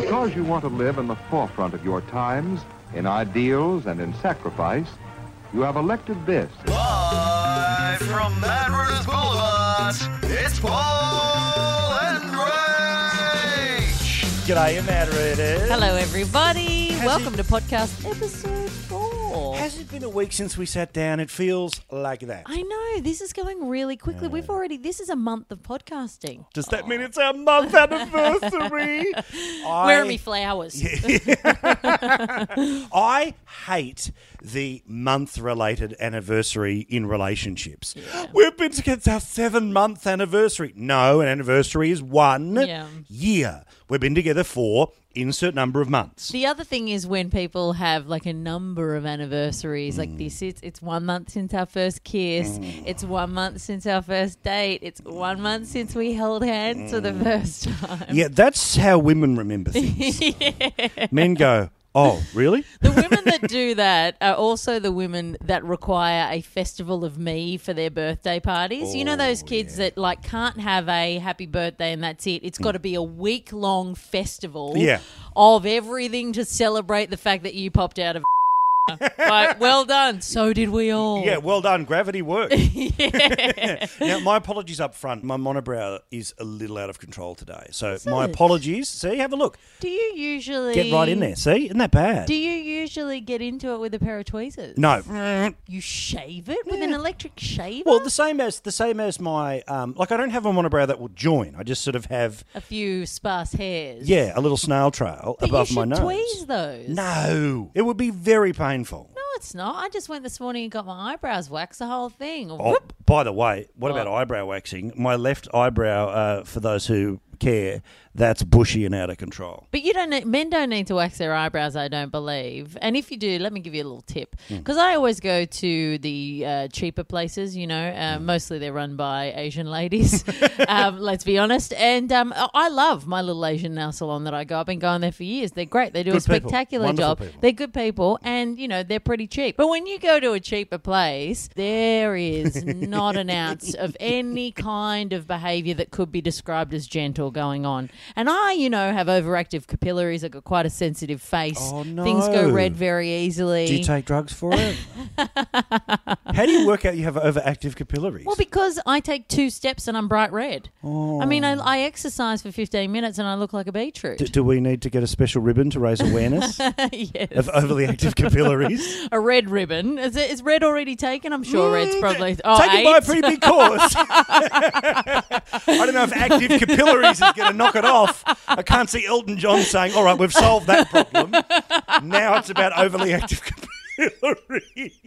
Because you want to live in the forefront of your times, in ideals and in sacrifice, you have elected this. Live from Mad Runners Boulevard, it's Paul and Rach. G'day, you mad readers. Hello, everybody. Has Welcome to podcast episode Has it been a week since we sat down? It feels like that. I know this is going really quickly. We've already. This is a month of podcasting. Does that mean it's our month anniversary? I, Where are me flowers? I hate the month related anniversary in relationships. We've been together, it's our seven month anniversary. No, an anniversary is one Yeah. year. We've been together for insert number of months. The other thing is when people have like a number of anniversaries Mm. like this. It's it's one month since our first kiss. It's one month since our first date. It's one month since we held hands for the Mm. first time. Yeah, that's how women remember things. Men go, oh, really? The women that do that are also the women that require a festival of me for their birthday parties. you know those Oh, kids that like can't have a happy birthday and that's it. It's mm. got to be a week long festival Yeah. of everything to celebrate the fact that you popped out of like, well done. So did we all. Yeah, well done. Gravity worked. now, my apologies up front. My monobrow is a little out of control today. So, my it? apologies. See, have a look. Do you usually Get right in there. See? Isn't that bad? Do you usually get into it with a pair of tweezers? no. You shave it with an electric shaver? Well, the same as the same as my um, like I don't have a monobrow that will join. I just sort of have a few sparse hairs. yeah a little snail trail But above you my should nose. tweeze those. No, it would be very painful. No, it's not. I just went this morning and got my eyebrows waxed, the whole thing. Oh, Whoop. by the way, what about eyebrow waxing? My left eyebrow, uh, for those who care, that's bushy and out of control. But you don't. Need, men don't need to wax their eyebrows. I don't believe. And if you do, let me give you a little tip. Hmm. Because I always go to the uh, cheaper places. You know, uh, Hmm. mostly they're run by Asian ladies. um, let's be honest. And um, I love my little Asian nail salon that I go. I've been going there for years. They're great. They do a Good people. spectacular job. people. They're good people, and you know they're pretty cheap. But when you go to a cheaper place, there is not an ounce of any kind of behaviour that could be described as gentle going on. And I, you know, have overactive capillaries. I've got quite a sensitive face. Oh, Things go red very easily. Do you take drugs for it? How do you work out you have overactive capillaries? well, because I take two steps and I'm bright red. I mean, I, I exercise for 15 minutes and I look like a beetroot. do, do we need to get a special ribbon to raise awareness yes. of overly active capillaries? a red ribbon. Is, it, is red already taken? I'm sure red's Mm, probably. Oh, Taken by a eight? pretty big course. I don't know if active capillaries is going to knock it off. I can't see Elton John saying, all right, we've solved that problem. Now it's about overly active capillaries.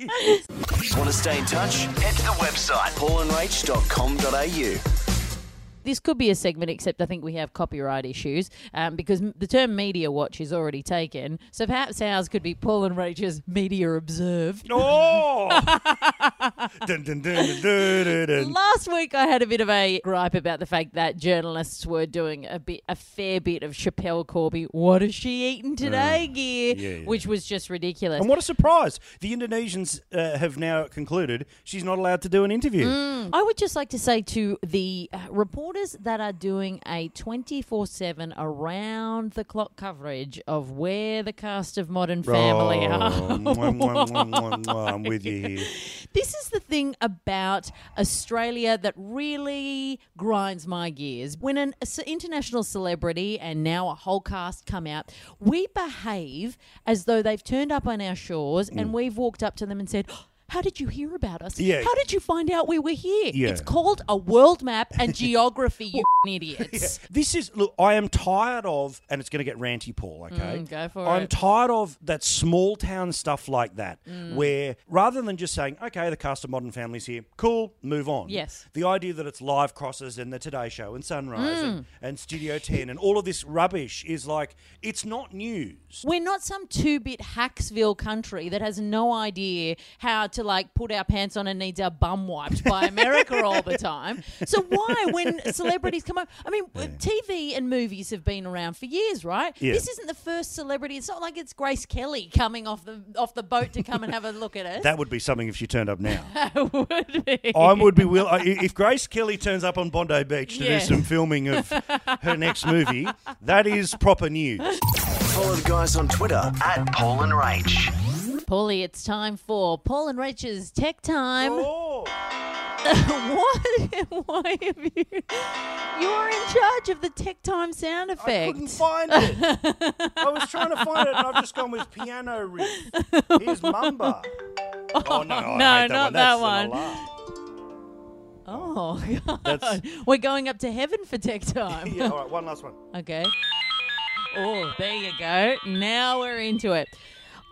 Want to stay in touch? Head to the website paulandrach.com.au. this could be a segment, except I think we have copyright issues um, because the term media watch is already taken. So perhaps ours could be Paul and Rachel's media observed. Oh! dun, dun, dun. Last week, I had a bit of a gripe about the fact that journalists were doing a bit, a fair bit of Schapelle Corby. What is she eating today? gear, yeah, yeah. which was just ridiculous. And what a surprise. The Indonesians uh, have now concluded she's not allowed to do an interview. I would just like to say to the uh, that are doing a 24 7 around the clock coverage of where the cast of Modern Family Oh, are. mwah, mwah, mwah, mwah, mwah. I'm with you here. This is the thing about Australia that really grinds my gears. When an international celebrity and now a whole cast come out, we behave as though they've turned up on our shores and mm. we've walked up to them and said, how did you hear about us? Yeah. How did you find out we were here? Yeah. It's called a world map and geography, you idiots. This is look. I am tired of, and it's going to get ranty, Paul. Okay, Mm, go for I'm it. tired of that small town stuff like that, Mm. where rather than just saying, "Okay, the cast of Modern Family's here, cool, move on." Yes. The idea that it's live crosses and the Today Show and Sunrise Mm. and, and Studio Ten and all of this rubbish is like it's not news. We're not some two bit Hacksville country that has no idea how to like put our pants on and needs our bum wiped by America all the time. So why, when celebrities come up, I mean, TV and movies have been around for years, right? Yeah. This isn't the first celebrity. It's not like it's Grace Kelly coming off the off the boat to come and have a look at us. That would be something if she turned up now. would be. I would be will I- if Grace Kelly turns up on Bondi Beach to Yeah. do some filming of her next movie. That is proper news. Follow the guys on Twitter at Paul and Rach. Paulie, it's time for Paul and Rachel's Tech Time. Oh, what? Why have you? You are in charge of the Tech Time sound effects. I effect. couldn't find it. I was trying to find it, and I've just gone with piano riff. Here's Mumba. Oh, oh no, I no, hate not that that one. one. That's Oh, God. That's- We're going up to heaven for Tech Time. yeah, all right, one last one. Okay. Oh, there you go. Now we're into it.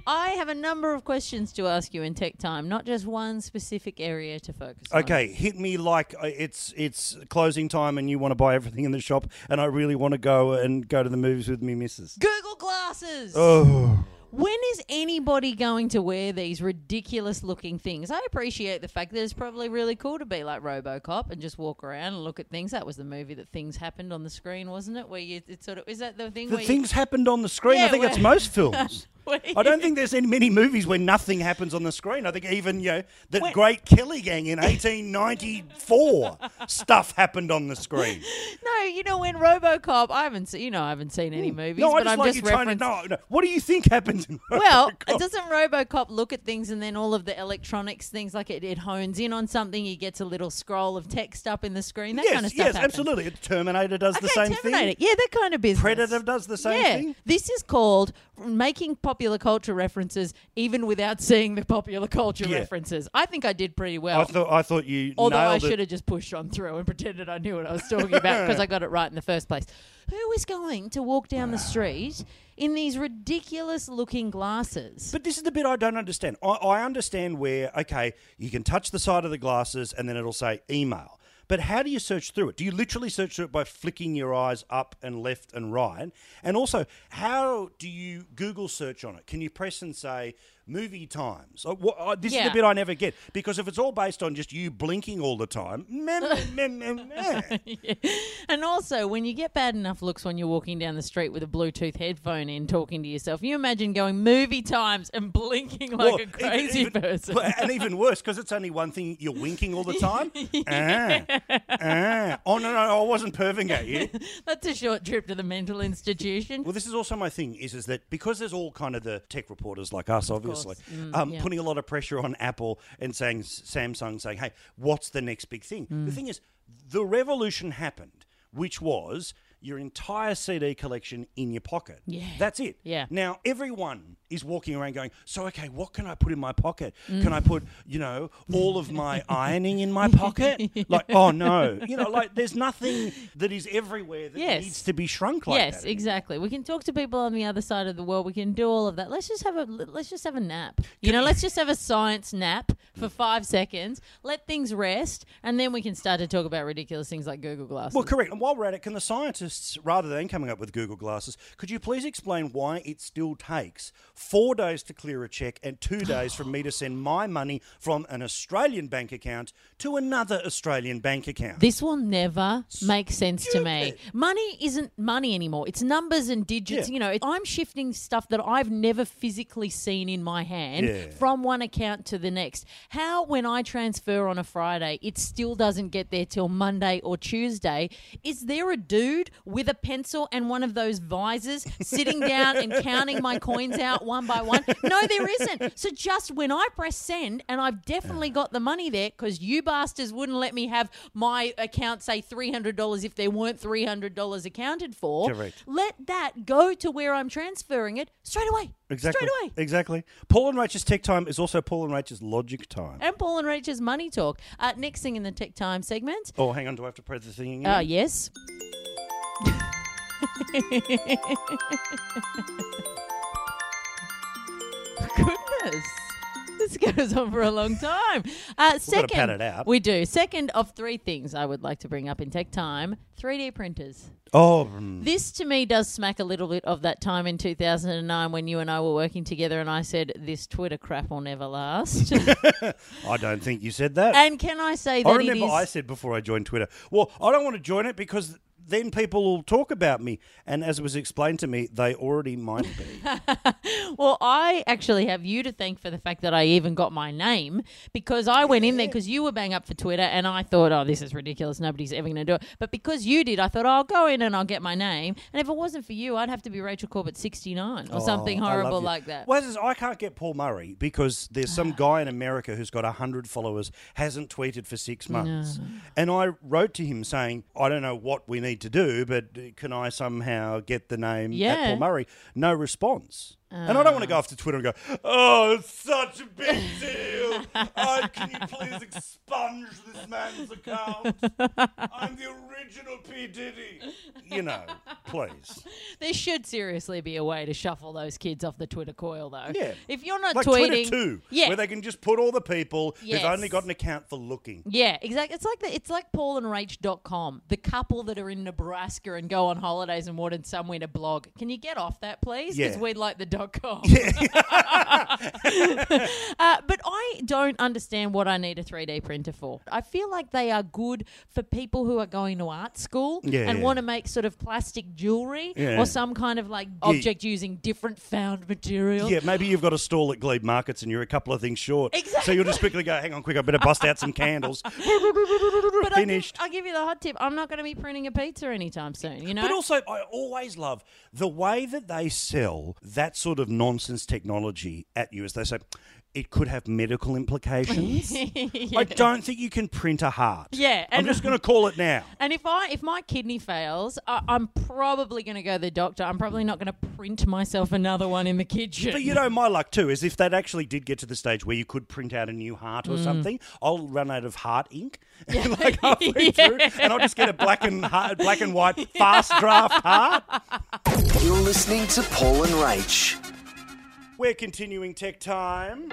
I have a number of questions to ask you in Tech Time, not just one specific area to focus on. Okay, hit me like uh, it's it's closing time, and you want to buy everything in the shop, and I really want to go and go to the movies with me, missus. Google Glasses. Oh, When is anybody going to wear these ridiculous looking things? I appreciate the fact that it's probably really cool to be like Robocop and just walk around and look at things. That was the movie that things happened on the screen, wasn't it? Where you it sort of is that the thing the where you- things happened on the screen. I think that's where- most films. I don't think there's any many movies where nothing happens on the screen. I think even you know the When- Great Kelly Gang in 1894 stuff happened on the screen. No, you know when RoboCop. I haven't seen. You know, I haven't seen any movies, Hmm. No, I but just I'm like just you trying to referencing. no, no. What do you think happens in Well, RoboCop? doesn't RoboCop look at things and then all of the electronics things like it, it hones in on something? He gets a little scroll of text up in the screen. That yes, kind of stuff. yes, happens. absolutely. Terminator does the Okay, same Terminator. thing. Yeah, that kind of business. Predator does the same yeah. thing. This is called making popular culture references even without seeing the popular culture Yeah. references. I think I did pretty well. I thought I thought you Although I nailed it. should have just pushed on through and pretended I knew what I was talking about because I got it right in the first place. Who is going to walk down the street in these ridiculous looking glasses? But this is the bit I don't understand. I, I understand where, okay, you can touch the side of the glasses and then it'll say email. But how do you search through it? Do you literally search through it by flicking your eyes up and left and right? And also, how do you Google search on it? Can you press and say movie times? This is the bit I never get because if it's all based on just you blinking all the time, meh, meh, meh, meh. And also, when you get bad enough looks when you're walking down the street with a Bluetooth headphone in, talking to yourself, you imagine going movie times and blinking like Well, a crazy even- person. And even worse, because it's only one thing, you're winking all the time. ah, ah. Oh, no, no, I wasn't perving at you. That's a short trip to the mental institution. Well, this is also my thing, is, is that because there's all kind of the tech reporters like us, obviously, Mm, um, yeah. putting a lot of pressure on Apple and saying, Samsung saying, hey, what's the next big thing? Mm. The thing is, the revolution happened, which was your entire CD collection in your pocket. Yeah. That's it. Yeah. Now, everyone is walking around going, so, okay, what can I put in my pocket? Mm. Can I put, you know, all of my ironing in my pocket? Like, oh, no. You know, like, there's nothing that is everywhere that Yes. needs to be shrunk like yes, that. Yes, exactly. We can talk to people on the other side of the world. We can do all of that. Let's just have a let's just have a nap. You know, let's just have a science nap for five seconds. Let things rest, and then we can start to talk about ridiculous things like Google Glasses. Well, correct. And while we're at it, can the scientists, rather than coming up with Google Glasses, could you please explain why it still takes four days to clear a check and two days for me to send my money from an Australian bank account to another Australian bank account? This will never make sense to me. Money isn't money anymore. It's numbers and digits. Yeah. You know, it- I'm shifting stuff that I've never physically seen in my hand Yeah. from one account to the next. How, when I transfer on a Friday, it still doesn't get there till Monday or Tuesday? Is there a dude with a pencil and one of those visors sitting down and counting my coins out one by one? No, there isn't. So just when I press send and I've definitely got the money there because you bastards wouldn't let me have my account say $300 if there weren't $300 accounted for, Correct. let that go to where I'm transferring it straight away. Exactly. Straight away. Exactly. Paul and Rachel's Tech Time is also Paul and Rachel's Logic Time. And Paul and Rachel's Money Talk. Uh, next thing in the Tech Time segment. Oh, hang on. Do I have to press the thing again? Uh, yes. Goodness. this goes on for a long time. Uh, second, pad it out. we do. Second of three things I would like to bring up in tech time: 3D printers. Oh, mm. This to me does smack a little bit of that time in 2009 when you and I were working together, and I said, "This Twitter crap will never last." I don't think you said that. and can I say that I remember is? I said before I joined Twitter, well, I don't want to join it because then people will talk about me. And as it was explained to me, they already might be. Well, I actually have you to thank for the fact that I even got my name because I went in there because you were bang up for Twitter and I thought, oh, this is ridiculous. Nobody's ever going to do it. But because you did, I thought, oh, I'll go in and I'll get my name. And if it wasn't for you, I'd have to be Rachel Corbett 69 or oh, something Oh, love horrible like that. Well, I can't get Paul Murray because there's some ah. guy in America who's got 100 followers, hasn't tweeted for six months. And I wrote to him saying, I don't know what we need to do, but can I somehow get the name at Paul Murray? No response. And I don't want to go off to Twitter and go, oh, it's such a big deal. Oh, can you please expunge this man's account? I'm the original P. Diddy. You know, please. There should seriously be a way to shuffle those kids off the Twitter coil, though. Yeah. If you're not like tweeting. Twitter too, Yeah. where they can just put all the people Yes. who've only got an account for looking. Yeah, exactly. It's like the, it's like paulandrach.com, the couple that are in Nebraska and go on holidays and wanted somewhere to blog. Can you get off that, please? Because Yeah. we'd like the com. uh, but I don't understand what I need a 3D printer for. I feel like they are good for people who are going to art school Yeah, and yeah. want to make sort of plastic jewelry Yeah. or some kind of like object using different found material. Yeah, maybe you've got a stall at Glebe Markets and you're a couple of things short. Exactly. So you'll just quickly go, hang on, quick, I better bust out some candles. But I give, Finished. I'll give you the hot tip. I'm not going to be printing a pizza anytime soon, you know? But also, I always love the way that they sell that sort of nonsense technology at you. As they say, it could have medical implications. I don't think you can print a heart. Yeah, I'm just going to call it now. And if I if my kidney fails, I, I'm probably going to go to the doctor. I'm probably not going to print myself another one in the kitchen. But you know, my luck too is if that actually did get to the stage where you could print out a new heart or mm. something, I'll run out of heart ink, like halfway through, and I'll just get a black and heart, black and white fast draft heart. You're listening to Paul and Rach. We're continuing tech time.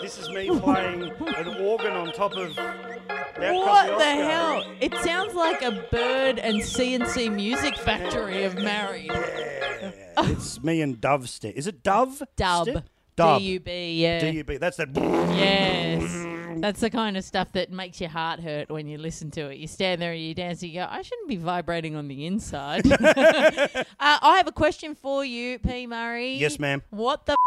this is me playing an organ on top of. What the Kosciuszko. hell? It sounds like a bird and C+C Music Factory have married. Yeah, it's me and Dove Step. Is it Dove? Dub. Step? Dub. D-U-B, yeah. D-U-B. That's that. Yes. That's the kind of stuff that makes your heart hurt when you listen to it. You stand there and you dance and you go, I shouldn't be vibrating on the inside. uh, I have a question for you, P. Murray. Yes, ma'am. What the f-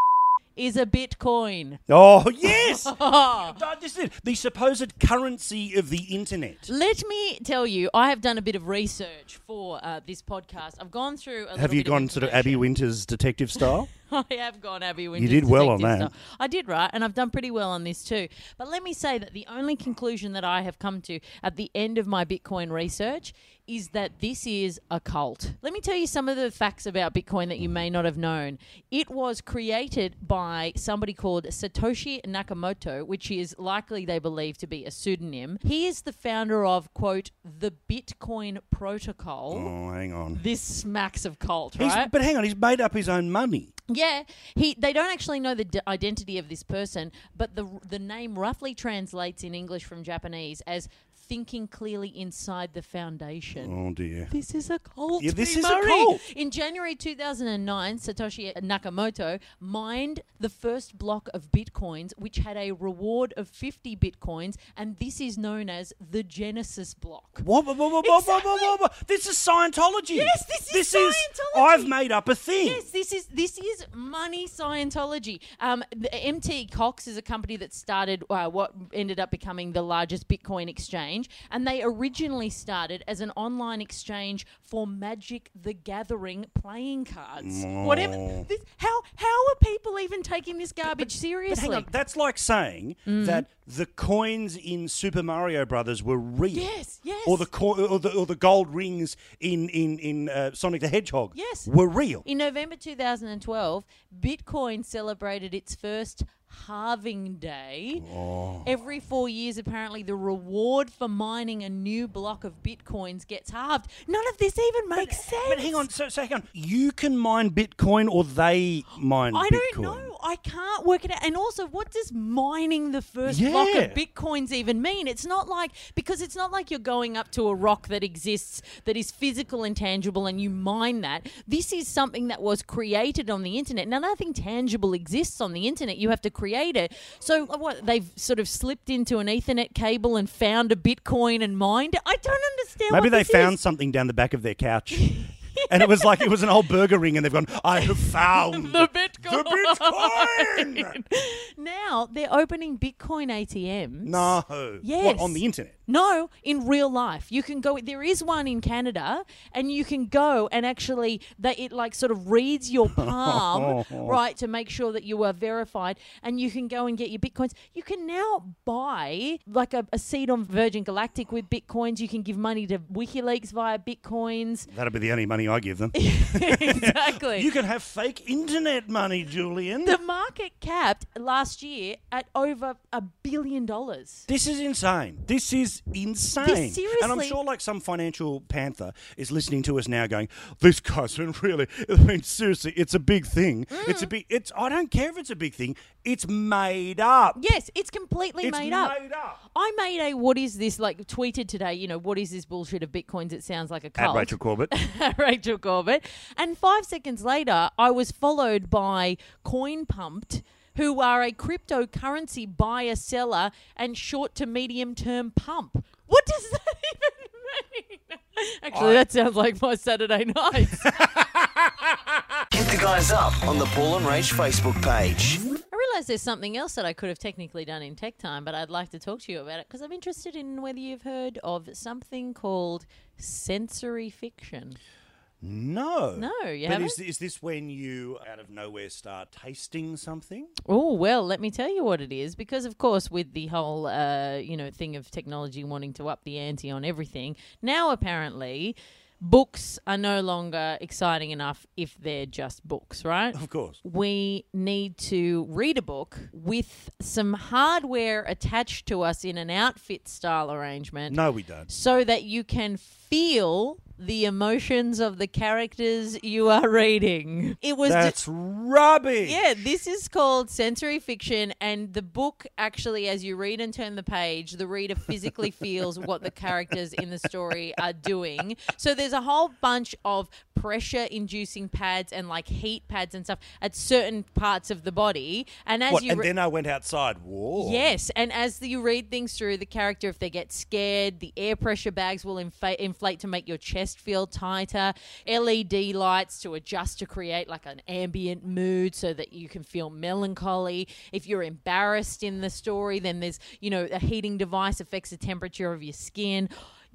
is a Bitcoin? Oh yes. Oh. Uh, This is the supposed currency of the internet. Let me tell you, I have done a bit of research for uh, this podcast. I've gone through. A Have little you bit gone sort of Abby Winters detective style? I have gone Abby Winters. You did well on that. style. I did right, and I've done pretty well on this too. But let me say that the only conclusion that I have come to at the end of my Bitcoin research is that this is a cult. Let me tell you some of the facts about Bitcoin that you may not have known. It was created by somebody called Satoshi Nakamoto, which is likely they believe to be a pseudonym. He is the founder of quote the Bitcoin protocol. Oh, hang on. This smacks of cult, He's, right? but hang on, he's made up his own money. Yeah, he. They don't actually know the d- identity of this person, but the the name roughly translates in English from Japanese as thinking clearly inside the foundation. Oh dear. This is a cult. Yeah, this is Murray. a cult. In January 2009, Satoshi Nakamoto mined the first block of bitcoins, which had a reward of 50 bitcoins, and this is known as the Genesis block. What? exactly. This is Scientology. Yes, this is this Scientology. Is, I've made up a thing. Yes, this is this is money Scientology. Um, Mt. Gox is a company that started uh, what ended up becoming the largest Bitcoin exchange and they originally started as an online exchange for Magic: The Gathering playing cards. Whatever. This, how how are people even taking this garbage But seriously? hang on, that's like saying Mm-hmm. that the coins in Super Mario Brothers were real. Yes, yes. Or the co- or the or the gold rings in in in uh, Sonic the Hedgehog. Yes. Were real. In November 2012, Bitcoin celebrated its first halving day. Oh. Every four years, apparently, the reward for mining a new block of bitcoins gets halved. None of this even makes sense. But hang on, so, so hang on. You can mine Bitcoin or they mine I Bitcoin? don't know. I can't work it out. And also, what does mining the first block of bitcoins even mean? It's not like because it's not like you're going up to a rock that exists that is physical and tangible, and you mine that. This is something that was created on the internet. Now, nothing tangible exists on the internet. You have to create it. So, uh, what they've sort of slipped into an Ethernet cable and found a bitcoin and mined it. I don't understand. Maybe they found is. something down the back of their couch. and it was like it was an old burger ring, and they've gone, I have found the bitcoin. the Bitcoin. now they're opening Bitcoin ATMs. no. Yes. What, on the internet? No, in real life, you can go. There is one in Canada, and you can go and actually that it like sort of reads your palm, right, to make sure that you are verified, and you can go and get your bitcoins. You can now buy like a, a seat on Virgin Galactic with bitcoins. You can give money to WikiLeaks via bitcoins. That'll be the only money I give them. exactly. you can have fake internet money, Julian. the market capped last year at over a billion dollars. This is insane. This is insane. Seriously, And I'm sure, like, some financial panther is listening to us now going, This guy's been really, I mean, seriously, it's a big thing. It's Mm. a big, it's, I don't care if it's a big thing. It's made up. Yes, it's completely It's made up. made up. I made a what is this like tweeted today, you know, what is this bullshit of bitcoins? It sounds like a cult. At Rachel Corbett. Rachel Corbett. And five seconds later, I was followed by Coin Pumped, who are a cryptocurrency buyer seller and short to medium term pump. What does that even mean? Actually, that sounds like my Saturday nights. Hit the guys up on the Paul and Rach Facebook page. I realise there's something else that I could have technically done in tech time, but I'd like to talk to you about it because I'm interested in whether you've heard of something called sensory fiction. No. No, you But haven't? is, is this when you, out of nowhere, start tasting something? Oh well, let me tell you what it is. Because of course, with the whole uh, you know thing of technology wanting to up the ante on everything, now apparently books are no longer exciting enough if they're just books, right? Of course. we need to read a book with some hardware attached to us in an outfit style arrangement No, we don't. so that you can feel the emotions of the characters you are reading. It was That's rubbish. yeah, this is called sensory fiction, and the book actually, as you read and turn the page, the reader physically feels what the characters in the story are doing. So there's a whole bunch of pressure inducing pads and like heat pads and stuff at certain parts of the body. And as What, you and then I went outside. Whoa. Yes, and as you read things through, the character, if they get scared, the air pressure bags will infa- inflate to make your chest feel tighter. LED lights to adjust to create like an ambient mood so that you can feel melancholy. If you're embarrassed in the story, then there's, you know, a heating device affects the temperature of your skin.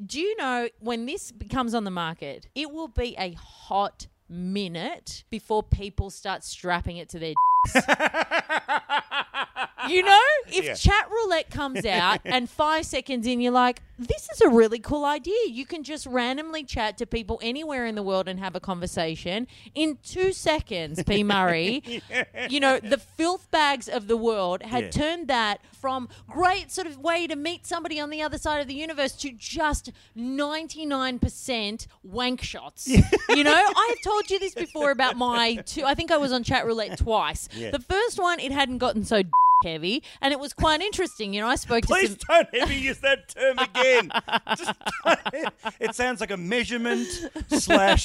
Do you know when this comes on the market, it will be a hot minute before people start strapping it to their you know, if Yeah. chat roulette comes out and five seconds in, you're like, this is a really cool idea. You can just randomly chat to people anywhere in the world and have a conversation in two seconds, P. Murray. You know, the filth bags of the world had Yeah. turned that from great sort of way to meet somebody on the other side of the universe to just 99% wank shots. you know, I have told you this before about my two, I think I was on chat roulette twice. Yeah. The first one, it hadn't gotten so heavy, and it was quite interesting. You know, I spoke to Please some. don't ever use that term again. Just it sounds like a measurement slash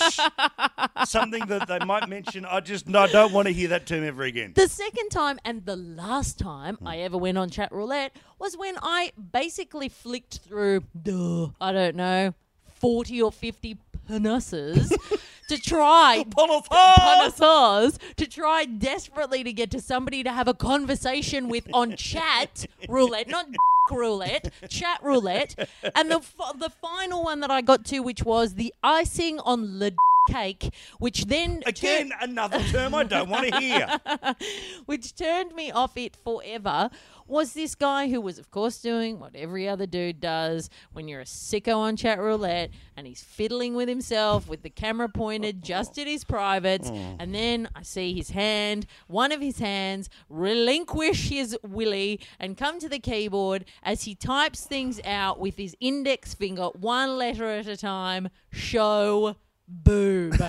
something that they might mention. I just no, I don't want to hear that term ever again. The second time and the last time hmm. I ever went on chat roulette was when I basically flicked through, duh, I don't know, 40 or 50 penises to try Panasars to try desperately to get to somebody to have a conversation with on chat roulette, not roulette, chat roulette. And the f- the final one that I got to, which was the icing on the cake, which then Again, another term I don't want to hear. which turned me off it forever was this guy who was, of course, doing what every other dude does when you're a sicko on chat roulette and he's fiddling with himself with the camera pointed just at his privates. Mm. And then I see his hand, one of his hands, relinquish his willy and come to the keyboard as he types things out with his index finger, one letter at a time. Show boob.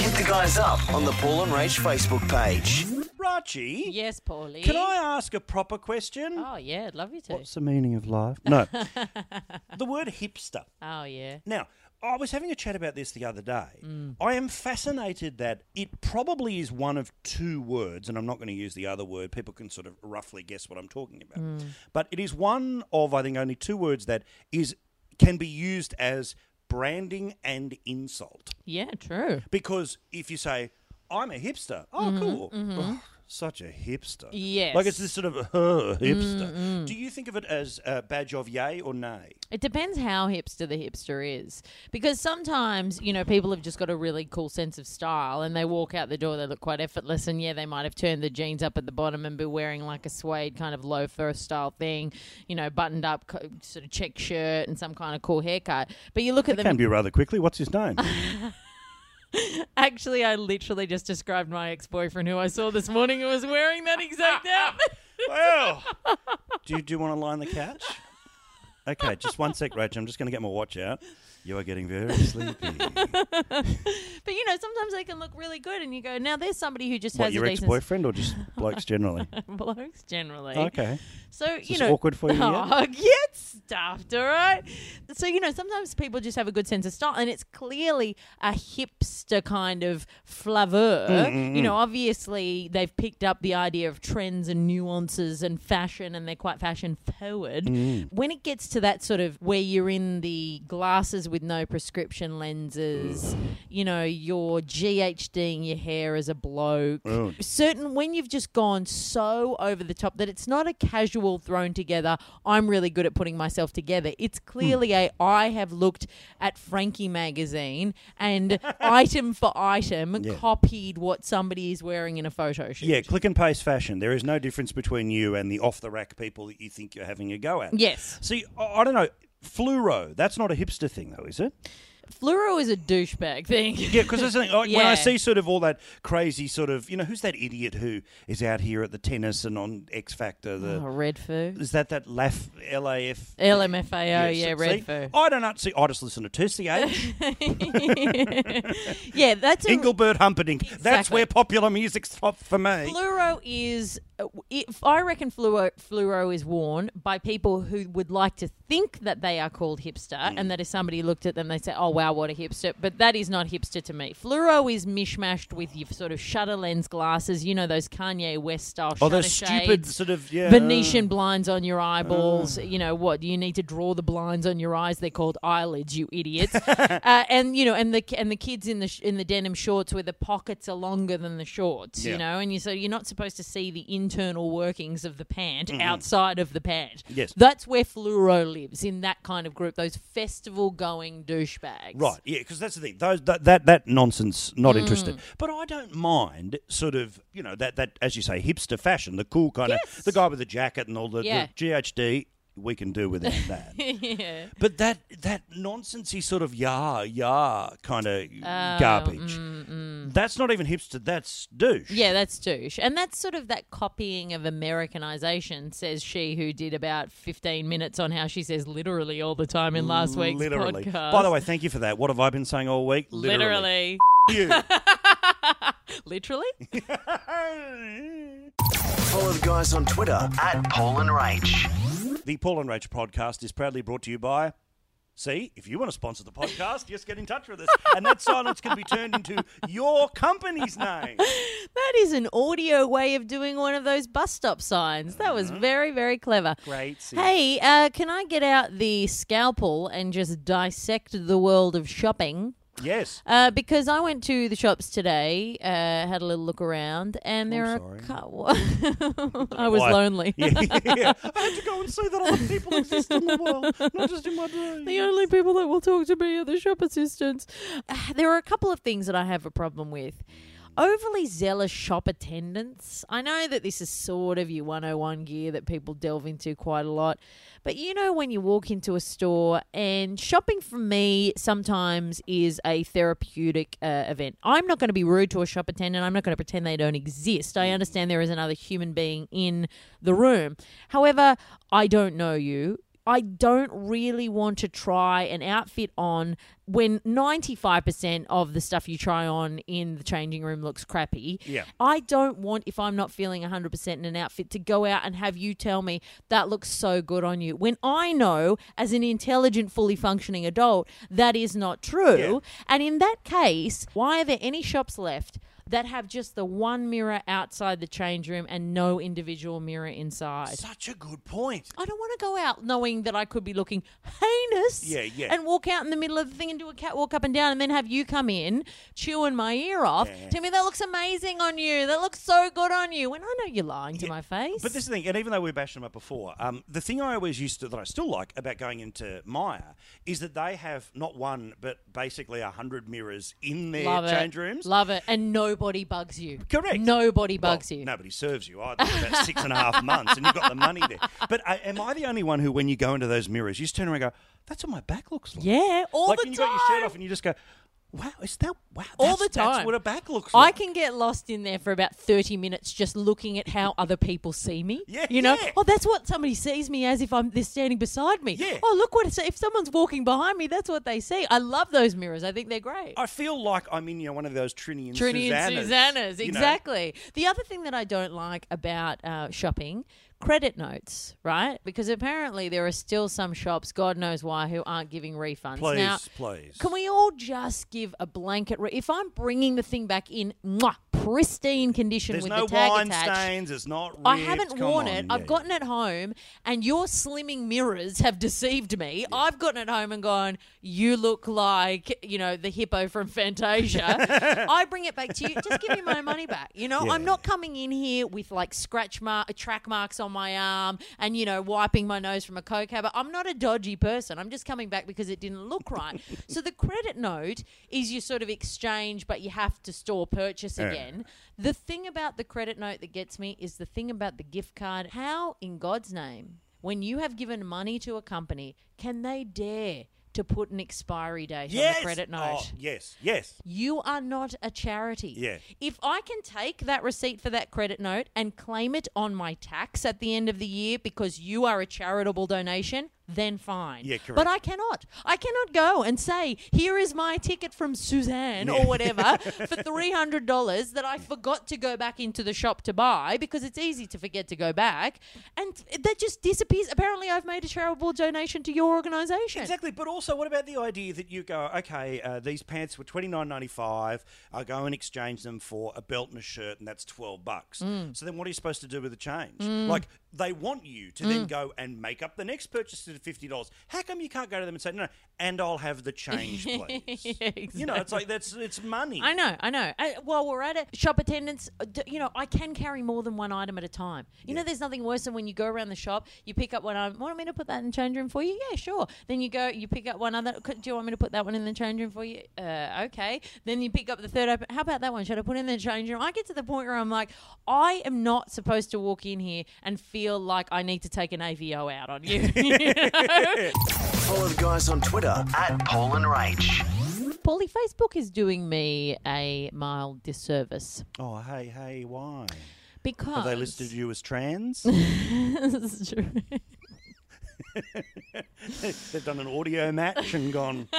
Hit the guys up on the Paul and Rach Facebook page. Rachi, yes, Paulie. can I ask a proper question? Oh, yeah, I'd love you to. What's the meaning of life? No. the word hipster. Oh, yeah. Now, I was having a chat about this the other day. Mm. I am fascinated that it probably is one of two words, and I'm not going to use the other word. People can sort of roughly guess what I'm talking about. Mm. But it is one of, I think, only two words that is can be used as branding and insult. Yeah, true. Because if you say, I'm a hipster, oh, mm-hmm, cool. Mm-hmm. Such a hipster. Yes. Like it's this sort of uh, hipster. Do you think of it as a badge of yay or nay? It depends how hipster the hipster is. Because sometimes, you know, people have just got a really cool sense of style and they walk out the door, they look quite effortless. And yeah, they might have turned the jeans up at the bottom and be wearing like a suede kind of loafer style thing, you know, buttoned up co- sort of check shirt and some kind of cool haircut. But you look at them. Can be rather quickly. What's his name? Actually, I literally just described my ex boyfriend who I saw this morning who was wearing that exact outfit. well, do you, do you want to lie on the couch? Okay, just one sec, Rach. I'm just going to get my watch out. You are getting very sleepy. But you know, sometimes they can look really good, and you go, now there's somebody who just what, has your a ex boyfriend or just blokes generally? blokes generally. Okay. So you know, awkward for you yet? Oh, get stuffed, all right. So you know, sometimes people just have a good sense of style, and it's clearly a hipster kind of flavor. Mm, You know, obviously they've picked up the idea of trends and nuances and fashion, and they're quite fashion forward. Mm. When it gets to that sort of where you're in the glasses with no prescription lenses, mm. you know, you're GHDing your hair as a bloke. Oh. Certain when you've just gone so over the top that it's not a casual thrown together. I'm really good at putting myself together. It's hmm. clearly a I have looked at Frankie magazine and item for item Yeah. copied what somebody is wearing in a photo shoot. Yeah, click and paste fashion. There is no difference between you and the off the rack people that you think you're having a go at. Yes. See, I, I don't know. Fluoro, that's not a hipster thing, though, is it? Fluoro is a douchebag thing. Yeah, because like, when I see sort of all that crazy sort of, you know, who's that idiot who is out here at the tennis and on X Factor? The Oh, Redfoo. is that that LAF LAF? LMFAO, yeah, see? Redfoo. I don't know. See, I just listen to Tuesday Age, yeah, that's a, Engelbert Humperdinck. That's Exactly. where popular music's top for me. Fluoro is, uh, if I reckon fluoro, fluoro is worn by people who would like to think that they are called hipster, Mm. and that if somebody looked at them, they say, "Oh wow, what a hipster!" But that is not hipster to me. Fluoro is mishmashed with your sort of shutter lens glasses, you know those Kanye West style Oh, those stupid shades. sort of yeah. Venetian blinds on your eyeballs. You know what? You need to draw the blinds on your eyes. They're called eyelids, you idiots. uh, and you know, and the and the kids in the sh- in the denim shorts where the pockets are longer than the shorts. Yeah. You know, and you so you're not supposed to see the internal workings of the pant outside of the pant. Yes. that's where fluoro lives in that kind of group. Those festival going douchebags. Right, yeah, because that's the thing. Those that that, that nonsense, Mm. not interested. But I don't mind sort of, you know, that that as you say, hipster fashion, the cool kind Yes. of the guy with the jacket and all the, Yeah. the GHD. We can do without that. yeah. But that that nonsensey sort of yah yah kind of Oh, garbage. Mm, mm. That's not even hipster. That's douche. Yeah, that's douche. And that's sort of that copying of Americanization, says she who did about 15 minutes on how she says literally all the time in last week's literally. podcast. By the way, thank you for that. What have I been saying all week? literally. You. Literally? Follow the guys on Twitter at Paul and Rach. The Paul and Rach podcast is proudly brought to you by. See, if you want to sponsor the podcast, just get in touch with us. And that silence can be turned into your company's name. That is an audio way of doing one of those bus stop signs. That was very, very clever. Great. Hey, uh, can I get out the scalpel and just dissect the world of shopping? Yes. Uh, because I went to the shops today, uh, had a little look around, and there I'm are. cou- I was Why? lonely. Yeah, yeah. I had to go and see that other people exist in the world, not just in my dreams. The only people that will talk to me are the shop assistants. Uh, There are a couple of things that I have a problem with. Overly zealous shop attendants. I know that this is sort of your 101 gear that people delve into quite a lot. But you know, when you walk into a store and shopping for me sometimes is a therapeutic uh, event. I'm not going to be rude to a shop attendant. I'm not going to pretend they don't exist. I understand there is another human being in the room. However, I don't know you. I don't really want to try an outfit on when 95% of the stuff you try on in the changing room looks crappy. Yeah. I don't want, if I'm not feeling 100% in an outfit, to go out and have you tell me that looks so good on you. When I know, as an intelligent, fully functioning adult, that is not true. Yeah. And in that case, why are there any shops left? That have just the one mirror outside the change room and no individual mirror inside. Such a good point. I don't want to go out knowing that I could be looking heinous. Yeah, yeah. And walk out in the middle of the thing and do a catwalk up and down and then have you come in chewing my ear off. Yeah. Tell me that looks amazing on you. That looks so good on you. When I know you're lying to my face. But this is the thing, and even though we bashed them up before, um, the thing I always used to, that I still like about going into Myer is that they have not one, but basically a hundred mirrors in their Love change it. rooms. Love it. And nobody bugs you. Correct. Nobody Well, bugs you. Nobody serves you either about six and a half months, and you've got the money there. But uh, am I the only one who, when you go into those mirrors, you just turn around and go, "That's what my back looks like." Yeah, all like the when you time. got your shirt off and you just go, "Wow, is that wow?" All the time. That's what a back looks I like. can get lost in there for about 30 minutes just looking at how other people see me. Yeah, You know, yeah. oh, that's what somebody sees me as if I'm they're standing beside me. Yeah. Oh, look what it's, if someone's walking behind me, that's what they see. I love those mirrors. I think they're great. I feel like I'm in you know, one of those Trinny and Trinny Susannahs. and Susannah's, you know. exactly. The other thing that I don't like about uh, shopping, credit notes, right? Because apparently there are still some shops, God knows why, who aren't giving refunds. Please, now, please. can we all just give a blanket? Re- if I'm bringing the thing back in mwah, pristine condition There's with no the tag wine attached. stains. It's not. Ripped. I haven't Come worn on. it. Yeah, I've gotten it home, and your slimming mirrors have deceived me. I've gotten it home and gone, You look like, you know, the hippo from Fantasia. I bring it back to you. Just give me my money back. You know, Yeah. I'm not coming in here with like scratch mark, track marks on my arm and, you know, wiping my nose from a Coke habit. I'm not a dodgy person. I'm just coming back because it didn't look right. so the credit note is your sort of exchange, but you have to store purchase Yeah. again. The thing about the credit note that gets me is the thing about the gift card. How, in God's name, when you have given money to a company, can they dare to put an expiry date Yes. on the credit oh, note? Oh, yes. Yes. You are not a charity. Yeah. If I can take that receipt for that credit note and claim it on my tax at the end of the year because you are a charitable donation, then fine. Yeah, correct. But I cannot. I cannot go and say, here is my ticket from Suzanne or whatever for $300 that I forgot to go back into the shop to buy because it's easy to forget to go back. And that just disappears. Apparently, I've made a charitable donation to your organisation. Exactly, but also, what about the idea that you go, okay, uh, these pants were twenty nine ninety five. I go and exchange them for a belt and a shirt, and that's twelve bucks. Mm. So then, what are you supposed to do with the change? Like they want you to Mm. then go and make up the next purchase to fifty dollars. How come you can't go to them and say, no, no and I'll have the change, please? Yeah, You know, it's like that's it's money. I know, I know. Uh, while we're at it, shop attendants, uh, d- you know, I can carry more than one item at a time. You know, there's nothing worse than when you go around the shop, you pick up one item. Want me to put that in the change room for you? Yeah, sure. Then you go, you pick up one other. "Could- Do you want me to put that one in the change room for you? Uh, okay. Then you pick up the third item. How about that one? Should I put it in the change room? I get to the point where I'm like, I am not supposed to walk in here and feel like I need to take an AVO out on you. you know? Follow the guys on Twitter at Paul and Rach. Paulie, Facebook is doing me a mild disservice Oh, hey, hey, why? because Have they listed you as trans? this is true. They've done an audio match and gone.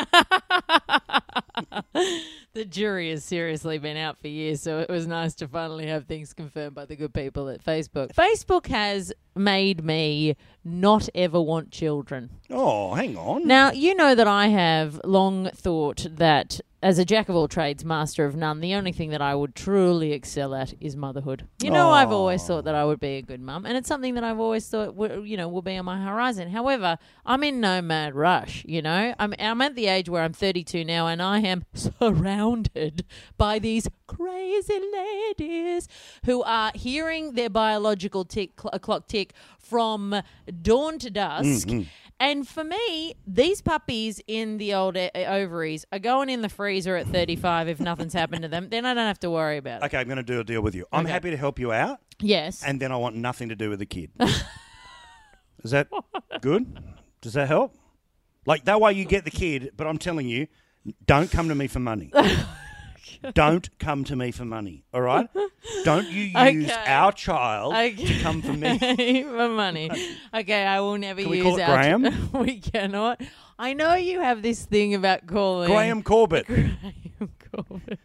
The jury has seriously been out for years, so it was nice to finally have things confirmed by the good people at Facebook. Facebook has made me not ever want children. Oh, hang on. Now, you know that I have long thought that as a jack of all trades, master of none, the only thing that I would truly excel at is motherhood. You know, I've always thought that I would be a good mum, and it's something that I've always thought, w- you know, will be on my horizon. However, I'm in no mad rush. You know, I'm I'm at the age where I'm 32 now, and I am surrounded by these crazy ladies who are hearing their biological tick cl- clock tick from dawn to dusk. Mm-hmm. And for me, these puppies in the old o- ovaries are going in the freezer at 35 if nothing's happened to them. Then I don't have to worry about it. Okay, I'm going to do a deal with you. I'm Okay. happy to help you out, Yes. and then I want nothing to do with the kid. Is that good? Does that help? Like that way you get the kid, but I'm telling you, don't come to me for money. don't come to me for money. All right? Don't you use Okay. our child Okay. to come for me. for money. Okay, I will never Can we use call it our- Graham? we cannot. I know you have this thing about calling Graham Corbett. Graham Corbett.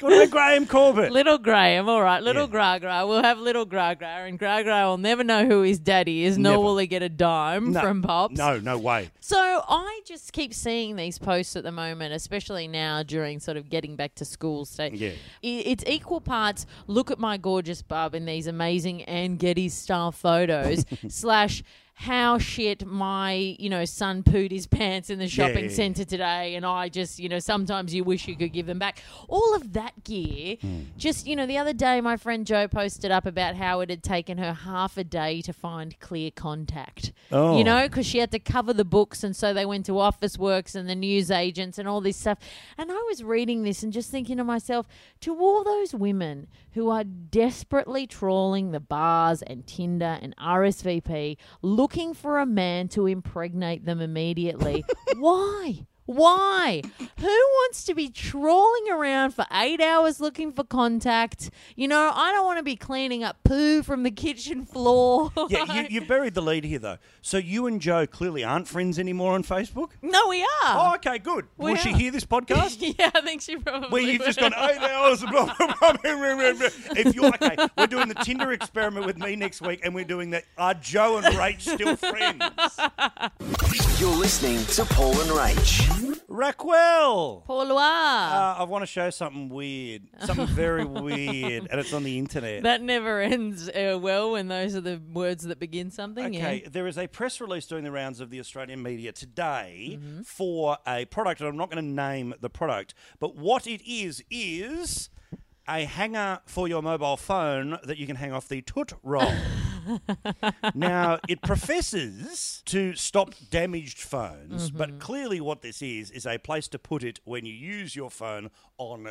Good old Graham Corbett. Little Graham, all right. Little Yeah. Gra Gra. We'll have little Gra Gra, and Gra Gra will never know who his daddy is, nor Never. will he get a dime No, from Pops. No, no way. So I just keep seeing these posts at the moment, especially now during sort of getting back to school state. Yeah. It's equal parts look at my gorgeous bub in these amazing Anne Geddes style photos slash how shit my, you know, son pooed his pants in the shopping yeah, centre today and I just, you know, sometimes you wish you could give them back. All of that gear. Hmm. Just, you know, the other day my friend Joe posted up about how it had taken her half a day to find clear contact. Oh. You know, because she had to cover the books, and so they went to Officeworks and the news agents and all this stuff. And I was reading this and just thinking to myself, to all those women who are desperately trawling the bars and Tinder and RSVP, looking for a man to impregnate them immediately, why? Why? Who wants to be trawling around for eight hours looking for contact? You know, I don't want to be cleaning up poo from the kitchen floor. Yeah, you, you've buried the lead here, though. So you and Joe clearly aren't friends anymore on Facebook? no, we are. Oh, okay, good. We Will she are. hear this podcast? yeah, I think she probably. Where you've just will. gone eight hours. Blah, blah, blah. if you're okay, we're doing the Tinder experiment with me next week, and we're doing that. Are Joe and Rach still friends? You're listening to Paul and Rach. Raquel. Paul Uh, I want to show something weird, something very weird, and it's on the internet. that never ends uh, well when those are the words that begin something. Okay, Yeah. there is a press release doing the rounds of the Australian media today Mm-hmm. for a product, and I'm not going to name the product, but what it is is a hanger for your mobile phone that you can hang off the toot roll. now, it professes to stop damaged phones, Mm-hmm. but clearly what this is is a place to put it when you use your phone on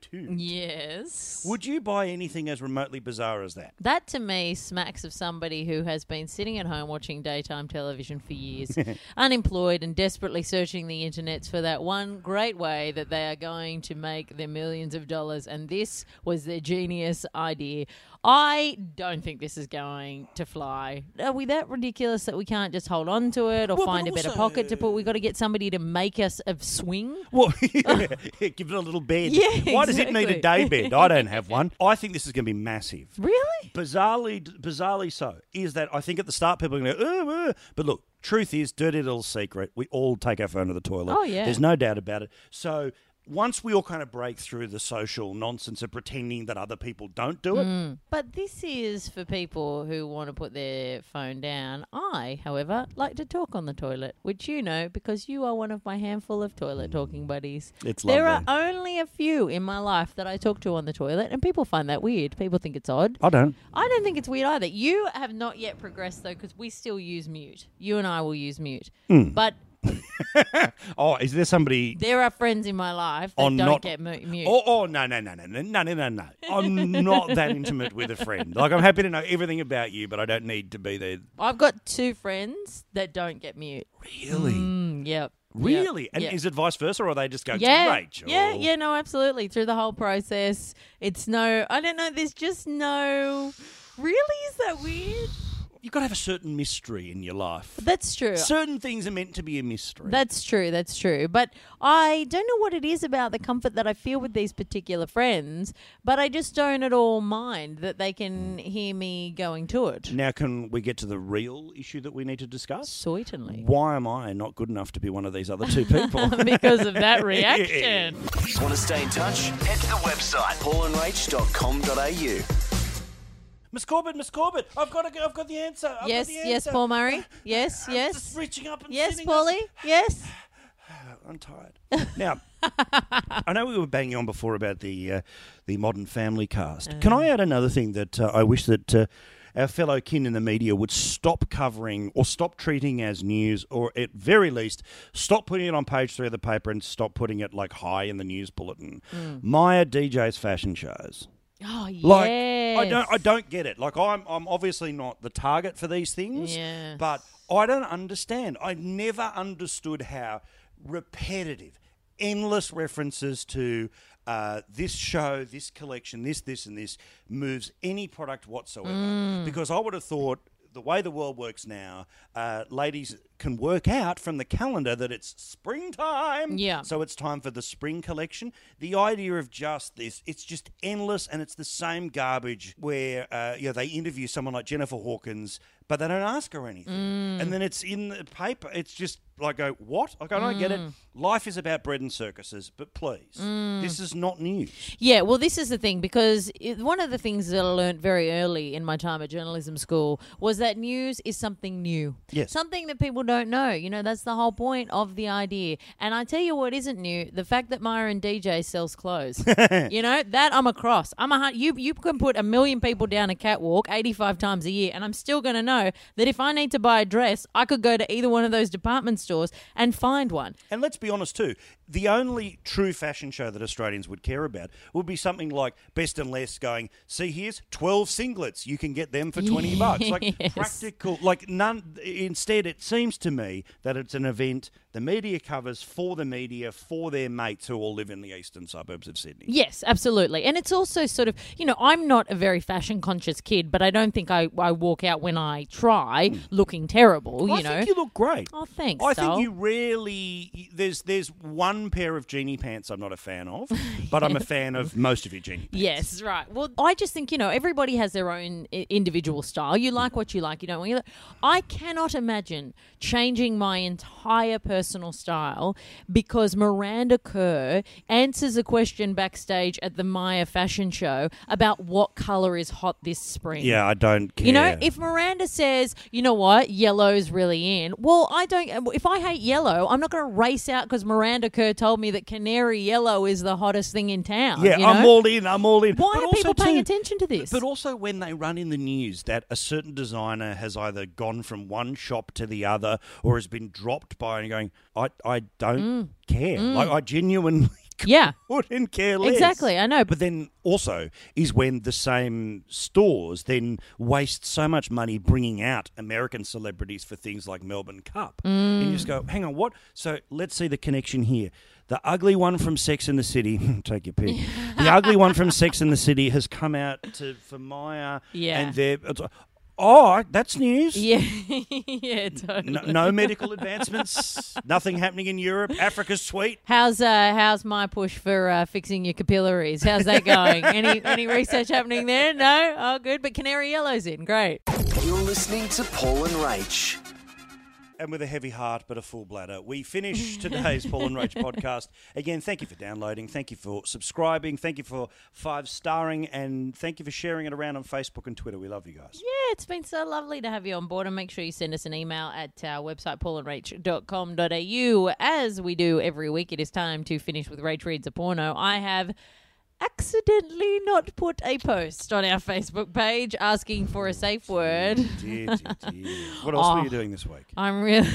toot. Yes. Would you buy anything as remotely bizarre as that? That to me smacks of somebody who has been sitting at home watching daytime television for years, unemployed and desperately searching the internets for that one great way that they are going to make their millions of dollars. And this was their genius idea. I don't think this is going to fly. Are we that ridiculous that we can't just hold on to it or Well, find a better pocket to put? We've got to get somebody to make us a swing. Well, yeah, give it a little bed. Yeah, Why does it need a day bed? I don't have one. I think this is going to be massive. Really? Bizarrely, bizarrely so. Is that I think at the start people are going to go, but look, truth is, dirty little secret. We all take our phone to the toilet. Oh, yeah. There's no doubt about it. So once we all kind of break through the social nonsense of pretending that other people don't do it, Mm. But this is for people who want to put their phone down. I, however, like to talk on the toilet, which you know because you are one of my handful of toilet talking buddies. It's there are only a few in my life that I talk to on the toilet, and people find that weird. People think it's odd. I don't. I don't think it's weird either. You have not yet progressed though, because we still use mute. You and I will use mute, Hmm. but Oh, is there somebody? there are friends in my life that On don't not- get mute. Oh, oh, no, no, no, no, no, no, no, no, no. I'm not that intimate with a friend. Like, I'm happy to know everything about you, but I don't need to be there. I've got two friends that don't get mute. Really? Mm, yep. Really? Yep. And Yep. is it vice versa, or they just go, yeah, Rachel? yeah, yeah, no, absolutely. Through the whole process, it's no, I don't know. There's just no. Really, is that weird? You've got to have a certain mystery in your life. That's true. Certain things are meant to be a mystery. That's true. That's true. But I don't know what it is about the comfort that I feel with these particular friends, but I just don't at all mind that they can hear me going to it. now, can we get to the real issue that we need to discuss? Certainly. Why am I not good enough to be one of these other two people? because of that reaction. Want to stay in touch? Head to the website paulandrach.com.au. Miss Corbett, Miss Corbett, I've got, to, I've got the answer. I've yes, the yes. Paul Murray. Yes, I'm yes. Just reaching up and Yes. Paulie. Yes. I'm tired. Now, I know we were banging on before about the uh, the modern family cast. Can I add another thing that uh, I wish that uh, our fellow kin in the media would stop covering or stop treating as news, or at very least stop putting it on page three of the paper and stop putting it like high in the news bulletin. Myer DJ's fashion shows. Oh, yes. Like I don't I don't get it. Like I'm I'm obviously not the target for these things. Yes. But I don't understand. I never understood how repetitive, endless references to uh, this show, this collection, this, this, and this moves any product whatsoever. Mm. Because I would have thought the way the world works now, uh, ladies can work out from the calendar that it's springtime. Yeah. So it's time for the spring collection. The idea of just this, it's just endless and it's the same garbage where, uh, you know, they interview someone like Jennifer Hawkins, but they don't ask her anything. And then it's in the paper. It's just like, go, what? Like, I don't get it. Mm. Life is about bread and circuses, but please, mm. this is not news. Yeah, well, this is the thing because it, one of the things that I learned very early in my time at journalism school was that news is something new. Yes. Something that people don't know. You know, that's the whole point of the idea. And I tell you what isn't new the fact that Myron DJ sells clothes. you know, that I'm across. I'm a you, you can put a million people down a catwalk 85 times a year, and I'm still going to know that if I need to buy a dress, I could go to either one of those department stores and find one. And let's be honest too, the only true fashion show that Australians would care about would be something like Best and Less going, see here's 12 singlets, you can get them for 20 bucks. Like Yes. practical, like none, instead it seems to me that it's an event the media covers for the media, for their mates who all live in the eastern suburbs of Sydney. Yes, absolutely. And it's also sort of, you know, I'm not a very fashion conscious kid, but I don't think I, I walk out when I try looking terrible, you Hmm. I know. think you look great. Oh, thanks, I think you rarely. There's there's one pair of genie pants I'm not a fan of, but I'm a fan of most of your genie pants. Yes, right. Well, I just think, you know, everybody has their own i- individual style. You like what you like, you don't want you. I cannot imagine changing my entire personal style because Miranda Kerr answers a question backstage at the Myer fashion show about what color is hot this spring. Yeah, I don't care. You know, if Miranda says, you know what, yellow's really in, well, I don't, if I hate yellow, I'm not going to race out because Miranda Kerr told me that canary yellow is the hottest thing in town. Yeah, you I'm all in. I'm all in. Why But are people paying too- attention to this? But also when they run in the news that a certain designer has either gone from one shop to the other or has been dropped by and going, I, I don't care. Like I genuinely Mm. yeah, couldn't care less. exactly. I know. But then also is when the same stores then waste so much money bringing out American celebrities for things like Melbourne Cup. And you just go, hang on, what? So let's see the connection here. The ugly one from Sex in the City, take your pick. the ugly one from Sex in the City has come out to for Myer. Yeah. And they're, it's, oh, that's news. yeah, yeah, totally. No, no medical advancements. nothing happening in Europe. Africa's sweet. How's uh, how's my push for uh, fixing your capillaries? How's that going? any any research happening there? No. Oh, good. But canary yellow's in. Great. You're listening to Paul and Rach. And with a heavy heart but a full bladder, we finish today's Paul and Rach podcast. Again, thank you for downloading, thank you for subscribing, thank you for five starring, and thank you for sharing it around on Facebook and Twitter. We love you guys. Yeah, it's been so lovely to have you on board. And make sure you send us an email at our website, paulandrach.com.au. As we do every week, it is time to finish with Rach Reads a Porno. I have accidentally not put a post on our Facebook page asking for a safe word. Dear, dear, dear. What else were Oh. you doing this week? I'm really.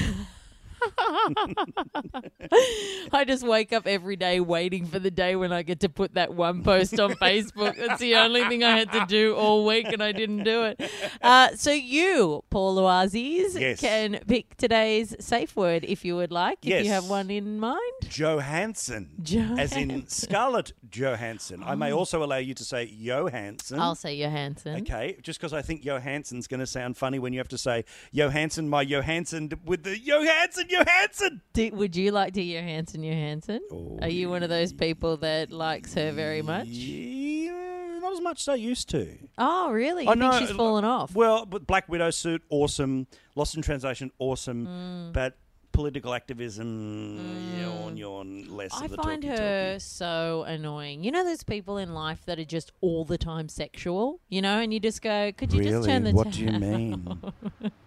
I just wake up every day waiting for the day when I get to put that one post on Facebook. That's the only thing I had to do all week, and I didn't do it. Uh, so you, Paul Loazes, Yes. can pick today's safe word if you would like. If Yes. you have one in mind. Johansson. As in Scarlett Johansson. I may also allow you to say Johansson. I'll say Johansson. Okay, just because I think Johansson's going to sound funny when you have to say Johansson, my Johansson with the Johansson, Johansson. Do, would you like to Johansson Johansson? Are you one of those people that likes her very much? Yeah, not as much as I used to. Oh, really? You I think know, she's fallen off? Well, but Black Widow suit, awesome. Lost in Translation, awesome. Mm. But political activism, yawn, yawn, less I of the find her so annoying. You know those people in life that are just all the time sexual, you know, and you just go, could you just turn the What do you mean?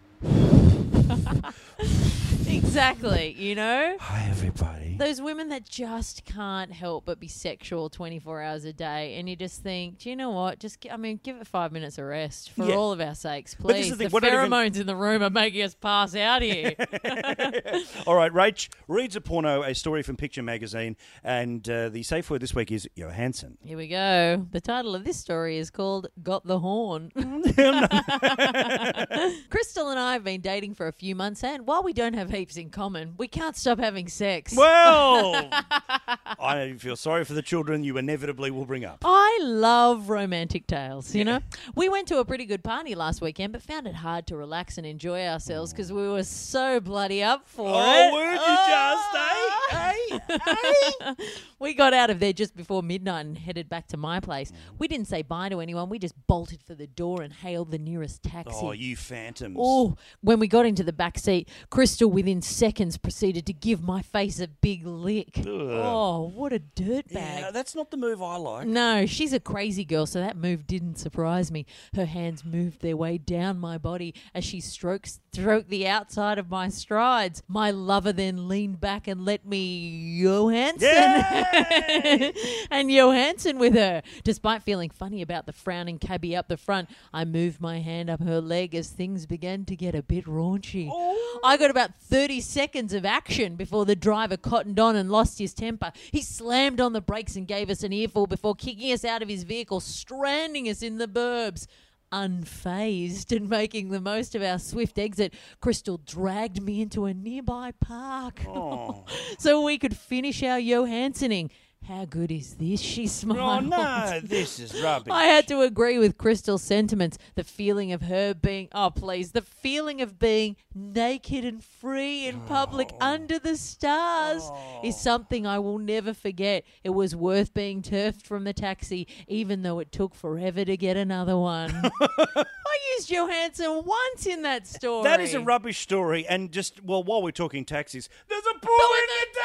exactly, you know? Hi, everybody. Those women that just can't help but be sexual 24 hours a day, and you just think, do you know what? Just, gi- I mean, give it five minutes of rest for Yeah. all of our sakes, But this please. is The, the thing, we're not even- pheromones in the room are making us pass out here. All right, Rach reads a porno, a story from Picture Magazine, and uh, the safe word this week is Johansson. Here we go. The title of this story is called Got the Horn. Crystal and I have been dating for a few months, and while we don't have heaps in common, we can't stop having sex. Well, I feel sorry for the children you inevitably will bring up. I love romantic tales, you know? We went to a pretty good party last weekend, but found it hard to relax and enjoy ourselves because we were so bloody up for it. Oh, weren't you just, eh? Ah. we got out of there just before midnight and headed back to my place. We didn't say bye to anyone. We just bolted for the door and hailed the nearest taxi. Oh, you phantoms. Oh, when we got into the back seat, Crystal within seconds proceeded to give my face a big lick. Oh, what a dirtbag. yeah, that's not the move I like. No, she's a crazy girl, so that move didn't surprise me. Her hands moved their way down my body as she strokes stroked the outside of my strides. My lover then leaned back and let me Johansson and Johansson with her. Despite feeling funny about the frowning cabbie up the front, I moved my hand up her leg as things began to get a bit raunchy. Oh. I got about 30 seconds of action before the driver cottoned on and lost his temper. He slammed on the brakes and gave us an earful before kicking us out of his vehicle, stranding us in the burbs. Unfazed and making the most of our swift exit, Crystal dragged me into a nearby park Oh. so we could finish our Johanssoning. How good is this? She smiled. oh, no, this is rubbish. I had to agree with Crystal's sentiments. The feeling of her being, oh, please, the feeling of being naked and free in public under the stars oh. is something I will never forget. It was worth being turfed from the taxi, even though it took forever to get another one. I used Johansson once in that story. That is a rubbish story. And just, well, while we're talking taxis, there's a Bull in the!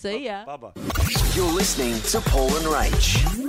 See ya. Bye bye. You're listening to Paul and Rach.